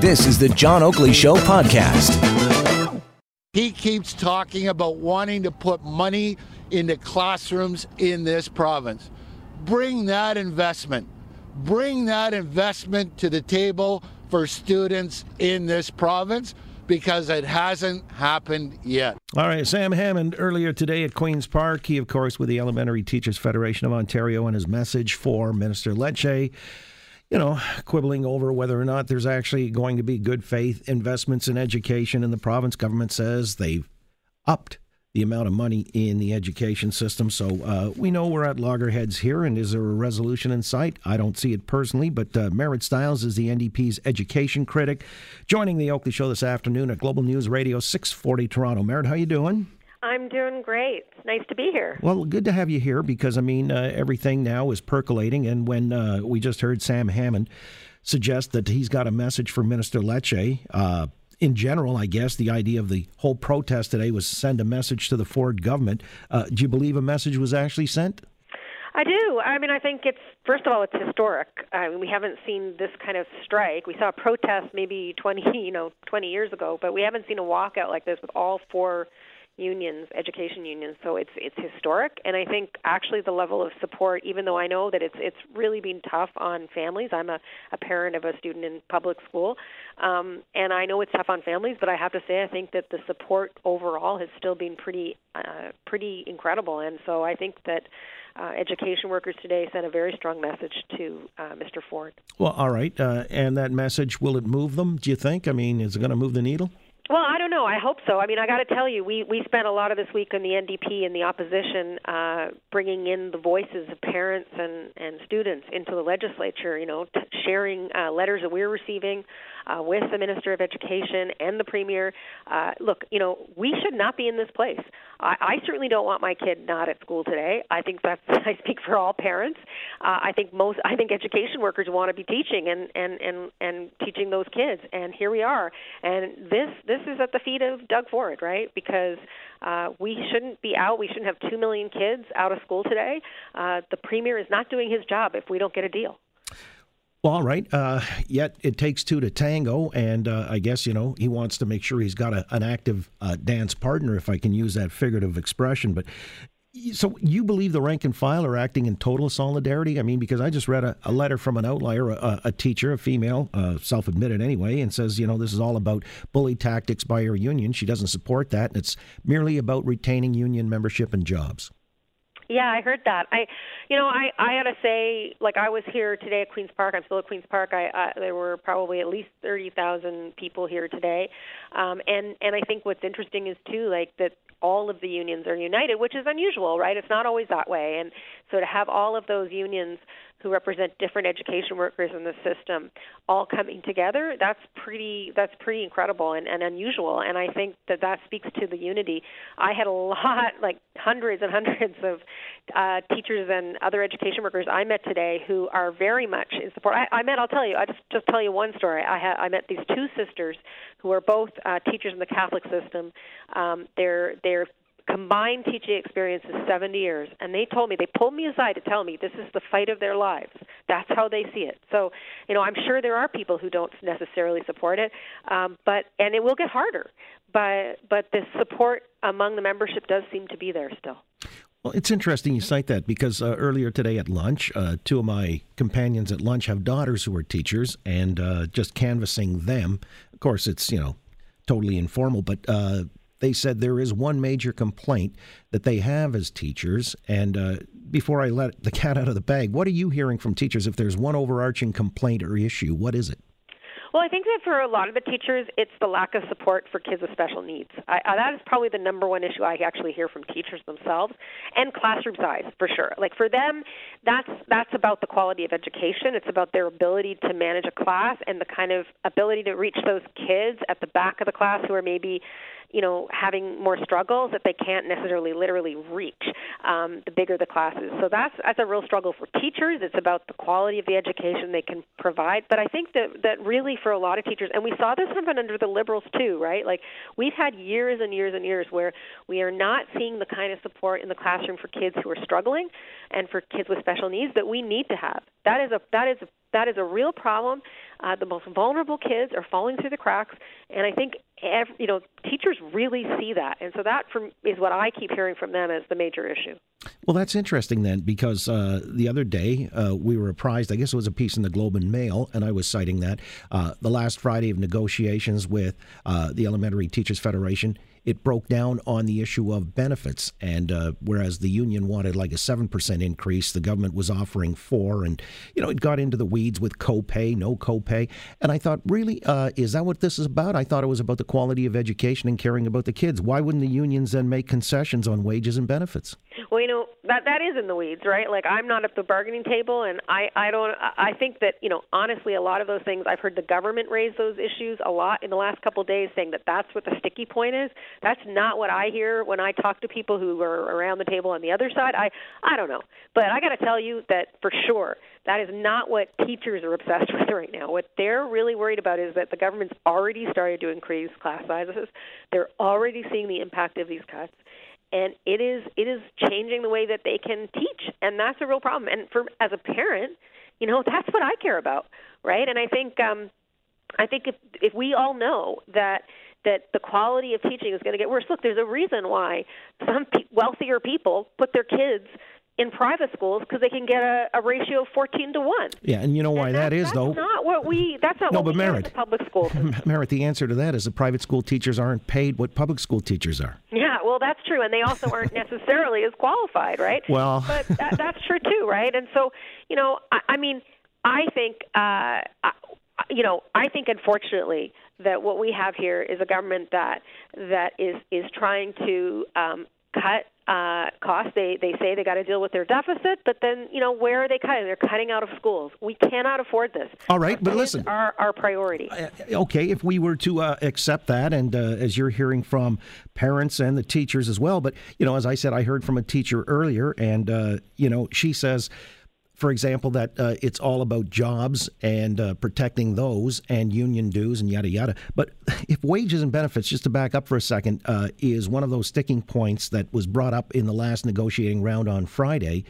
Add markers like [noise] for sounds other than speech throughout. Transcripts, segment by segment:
This is the John Oakley Show podcast. He keeps talking about wanting to put money into classrooms in this province. Bring that investment. Bring that investment to the table for students in this province because it hasn't happened yet. All right, Sam Hammond earlier today at Queen's Park. He, of course, with the Elementary Teachers Federation of Ontario and his message for Minister Lecce you know, quibbling over whether or not there's actually going to be good faith investments in education. And the province government says they've upped the amount of money in the education system. So uh, we know we're at loggerheads here. And is there a resolution in sight? I don't see it personally, but uh, Marit Stiles is the NDP's education critic, joining the Oakley Show this afternoon at Global News Radio 640 Toronto. Marit, how you doing? I'm doing great. It's Nice to be here. Well, good to have you here because I mean uh, everything now is percolating, and when uh, we just heard Sam Hammond suggest that he's got a message for Minister Lecce. Uh, in general, I guess the idea of the whole protest today was send a message to the Ford government. Uh, do you believe a message was actually sent? I do. I mean, I think it's first of all, it's historic. I mean, we haven't seen this kind of strike. We saw a protest maybe 20, [laughs] you know, 20 years ago, but we haven't seen a walkout like this with all four unions, education unions. So it's it's historic, and I think actually the level of support, even though I know that it's it's really been tough on families. I'm a, a parent of a student in public school, um, and I know it's tough on families. But I have to say, I think that the support overall has still been pretty uh, pretty incredible, and so I think that. Uh, education workers today sent a very strong message to uh, Mr. Ford. Well, all right. Uh, and that message, will it move them, do you think? I mean, is it going to move the needle? Well, I don't know. I hope so. I mean, I got to tell you, we we spent a lot of this week in the NDP and the opposition, uh, bringing in the voices of parents and and students into the legislature. You know, t- sharing uh, letters that we're receiving uh, with the Minister of Education and the Premier. Uh, look, you know, we should not be in this place. I, I certainly don't want my kid not at school today. I think that's [laughs] I speak for all parents. Uh, I think most I think education workers want to be teaching and and and and teaching those kids. And here we are. And this this is at the feet of Doug Ford, right? Because uh, we shouldn't be out. We shouldn't have two million kids out of school today. Uh, the premier is not doing his job if we don't get a deal. Well, all right. Uh, yet it takes two to tango, and uh, I guess you know he wants to make sure he's got a, an active uh, dance partner, if I can use that figurative expression. But so you believe the rank and file are acting in total solidarity? I mean, because I just read a, a letter from an outlier, a, a teacher, a female, uh, self-admitted anyway, and says, you know, this is all about bully tactics by her union. She doesn't support that, and it's merely about retaining union membership and jobs. Yeah, I heard that. I, you know, I I gotta say, like I was here today at Queens Park. I'm still at Queens Park. I, I there were probably at least thirty thousand people here today, um, and and I think what's interesting is too, like that all of the unions are united, which is unusual, right? It's not always that way, and so to have all of those unions who represent different education workers in the system all coming together that's pretty that's pretty incredible and, and unusual. And i think that that speaks to the unity. I had a lot [laughs] like hundreds and hundreds of uh, teachers and other education workers i met today who are very much in support. I, I met i'll tell you i just just tell you one story. I had i met these two sisters who are both uh, teachers in the catholic system. Um, they're they're combined teaching experience is 70 years and they told me they pulled me aside to tell me this is the fight of their lives. That's how they see it. So you know i'm sure there are people who don't necessarily support it um, but and it will get harder. But but the support among the membership does seem to be there still. Well, it's interesting you cite that because uh, earlier today at lunch, uh, two of my companions at lunch have daughters who are teachers, and uh, just canvassing them. Of course, it's you know totally informal, but uh, they said there is one major complaint that they have as teachers. And uh, before I let the [laughs] cat out of the bag, what are you hearing from teachers? If there's one overarching complaint or issue, what is it? Well, I think that for a lot of the teachers, it's the lack of support for kids with special needs. I, I, that is probably the number one issue I actually hear from teachers themselves, and classroom size for sure. Like for them, that's that's about the quality of education. It's about their ability to manage a class and the kind of ability to reach those kids at the back of the class who are maybe you know, having more struggles that they can't necessarily literally reach um, the bigger the classes. So that's that's a real struggle for teachers. It's about the quality of the education they can provide. But I think that that really for a lot of teachers, and we saw this happen under the Liberals too, right? Like we've had years and years and years where we are not seeing the kind of support in the classroom for kids who are struggling and for kids with special needs that we need to have. That is a that is a, that is a real problem. Uh, the most vulnerable kids are falling through the cracks, and I think every, you know teachers really see that, and so that from, is what I keep hearing from them as the major issue. Well, that's interesting then, because uh, the other day uh, we were apprised. I guess it was a piece in the Globe and Mail, and I was citing that uh, the last Friday of negotiations with uh, the Elementary Teachers Federation it broke down on the issue of benefits. And uh, whereas the union wanted like a 7% increase, the government was offering 4 And, you know, it got into the weeds with copay, no copay. And I thought, really, uh, is that what this is about? I thought it was about the quality of education and caring about the kids. Why wouldn't the unions then make concessions on wages and benefits? Well, you know, that that is in the weeds, right? Like I'm not at the bargaining table and I I don't I think that, you know, honestly a lot of those things I've heard the government raise those issues a lot in the last couple of days saying that that's what the sticky point is. That's not what I hear when I talk to people who are around the table on the other side. I I don't know. But I got to tell you that for sure that is not what teachers are obsessed [laughs] with right now. What they're really worried about is that the government's already started to increase class sizes. They're already seeing the impact of these cuts and it is it is changing the way that they can teach and that's a real problem and for as a parent you know that's what i care about right and i think um i think if if we all know that that the quality of teaching is going to get worse look there's a reason why some pe- wealthier people put their kids in private schools because they can get a, a, ratio of 14 to 1. Yeah, and you know why and that, that is, though? That's not what we, that's not no, what but we Marit, the public schools. [laughs] Marit, the answer to that is the private school teachers aren't paid what public school teachers are. Yeah, well, that's true. And they also aren't [laughs] necessarily as qualified, right? Well. But that, that's true, too, right? And so, you know, I, I mean, I think, uh, you know, I think unfortunately that what we have here is a government that that is is trying to um, cut uh, costs. They they say they got to deal with their deficit, but then you know where are they cutting? They're cutting out of schools. We cannot afford this. All right, but listen, our our priority. Uh, okay, if we were to uh, accept that, and uh, as you're hearing from parents and the teachers as well, but you know, as I said, I heard from a teacher earlier, and uh, you know, she says for example, that uh, it's all about jobs and uh, protecting those and union dues and yada yada. But [laughs] if wages and benefits, just to back up for a second, uh, is one of those sticking points that was brought up in the last negotiating round on Friday,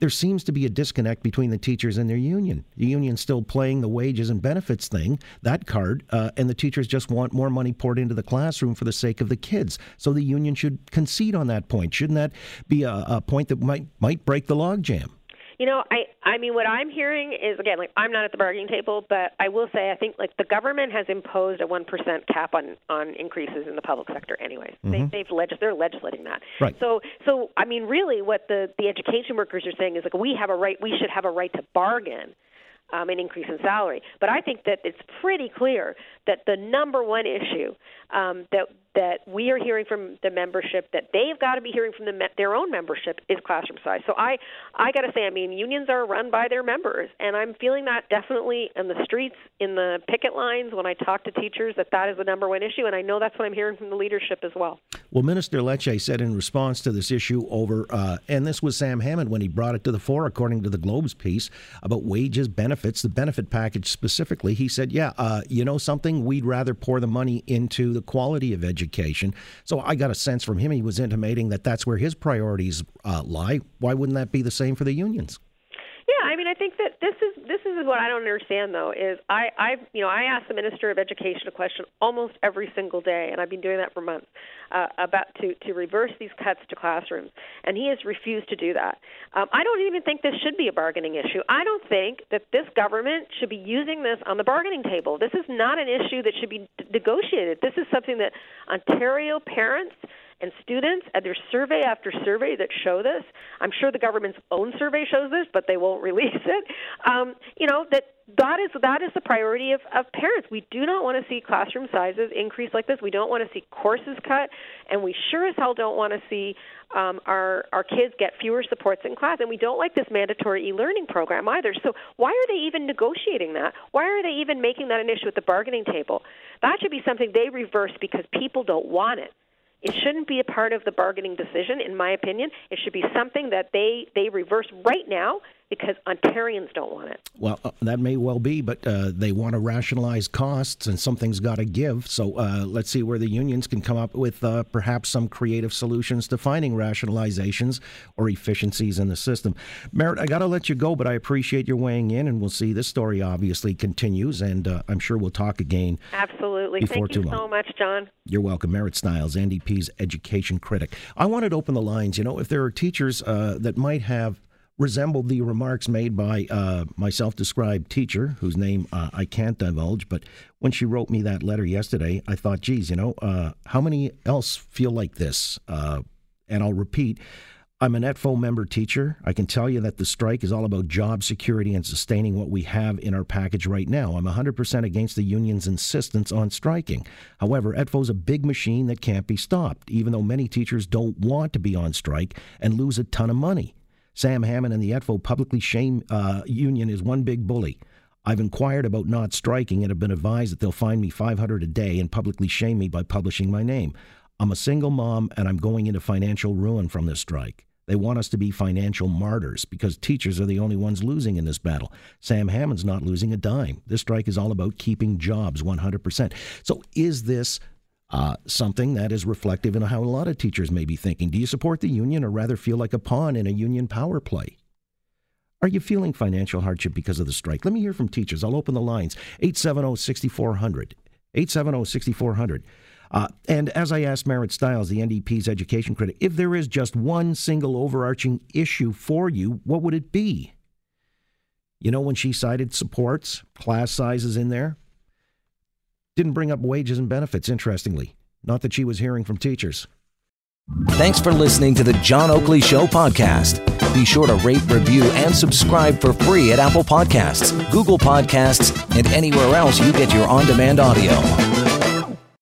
there seems to be a disconnect between the teachers and their union. The union's still playing the wages and benefits thing, that card, uh, and the teachers just want more money poured into the classroom for the sake of the kids. So the union should concede on that point. Shouldn't that be a, a point that might might break the logjam? You know, I I mean, what I'm hearing is again, like I'm not at the bargaining table, but I will say I think like the government has imposed a one percent cap on on increases in the public sector. Anyways, mm-hmm. they, they've legis- they're legislating that. Right. So so I mean, really, what the the education workers are saying is like we have a right, we should have a right to bargain um, an increase in salary. But I think that it's pretty clear that the number one issue um, that that we are hearing from the membership that they've got to be hearing from the me- their own membership is classroom size. So I I got to say, I mean, unions are run by their members, and I'm feeling that definitely in the streets, in the picket lines, when I talk to teachers, that that is the number one issue, and I know that's what I'm hearing from the leadership as well. Well, Minister Lecce said in response to this issue over, uh, and this was Sam Hammond when he brought it to the fore, according to the Globe's piece about wages, benefits, the benefit package specifically. He said, "Yeah, uh, you know something, we'd rather pour the money into the quality of education." Education. So I got a sense from him he was intimating that that's where his priorities uh, lie. Why wouldn't that be the same for the unions? Yeah, I mean, I think that this is what I don't understand though is I I you know I ask the minister of education a question almost every single day, and I've been doing that for months uh, about to to reverse these cuts to classrooms, and he has refused to do that. Um, I don't even think this should be a bargaining issue. I don't think that this government should be using this on the bargaining table. This is not an issue that should be negotiated. This is something that Ontario parents and students, and there's survey after survey that show this. I'm sure the government's own survey shows this, but they won't [laughs] release it. Um, you know that that is that is the priority of, of parents. We do not want to see classroom sizes increase like this. We don't want to see courses cut, and we sure as hell don't want to see um, our our kids get fewer supports in class. And we don't like this mandatory e-learning program either. So why are they even negotiating that? Why are they even making that an issue at the bargaining table? That should be something they reverse because people don't want it. It shouldn't be a part of the bargaining decision, in my opinion. It should be something that they, they reverse right now because Ontarians don't want it. Well, uh, that may well be, but uh, they want to rationalize costs, and something's got to give. So uh, let's see where the unions can come up with uh, perhaps some creative solutions to finding rationalizations or efficiencies in the system. Marit, I got to let you go, but I appreciate your weighing in, and we'll see this story obviously continues, and uh, I'm sure we'll talk again. Absolutely. Thank you too so much, John. You're welcome. Marit Stiles, NDP's education critic. I wanted to open the lines. You know, if there are teachers uh, that might have resembled the remarks made by uh, my self described teacher, whose name uh, I can't divulge, but when she wrote me that letter yesterday, I thought, geez, you know, uh, how many else feel like this? Uh, and I'll repeat. I'm an ETFO member teacher. I can tell you that the strike is all about job security and sustaining what we have in our package right now. I'm 100% against the union's insistence on striking. However, ETFO is a big machine that can't be stopped, even though many teachers don't want to be on strike and lose a ton of money. Sam Hammond and the ETFO publicly shame uh, union is one big bully. I've inquired about not striking and have been advised that they'll fine me 500 a day and publicly shame me by publishing my name. I'm a single mom and I'm going into financial ruin from this strike. They want us to be financial martyrs because teachers are the only ones losing in this battle. Sam Hammond's not losing a dime. This strike is all about keeping jobs 100%. So is this uh, something that is reflective in how a lot of teachers may be thinking? Do you support the union or rather feel like a pawn in a union power play? Are you feeling financial hardship because of the strike? Let me hear from teachers. I'll open the lines 870 6400. 870 6400. Uh, and as I asked Marit Stiles, the NDP's education critic, if there is just one single overarching issue for you, what would it be? You know, when she cited supports, class sizes in there, didn't bring up wages and benefits, interestingly. Not that she was hearing from teachers. Thanks for listening to the John Oakley Show podcast. Be sure to rate, review, and subscribe for free at Apple Podcasts, Google Podcasts, and anywhere else you get your on demand audio.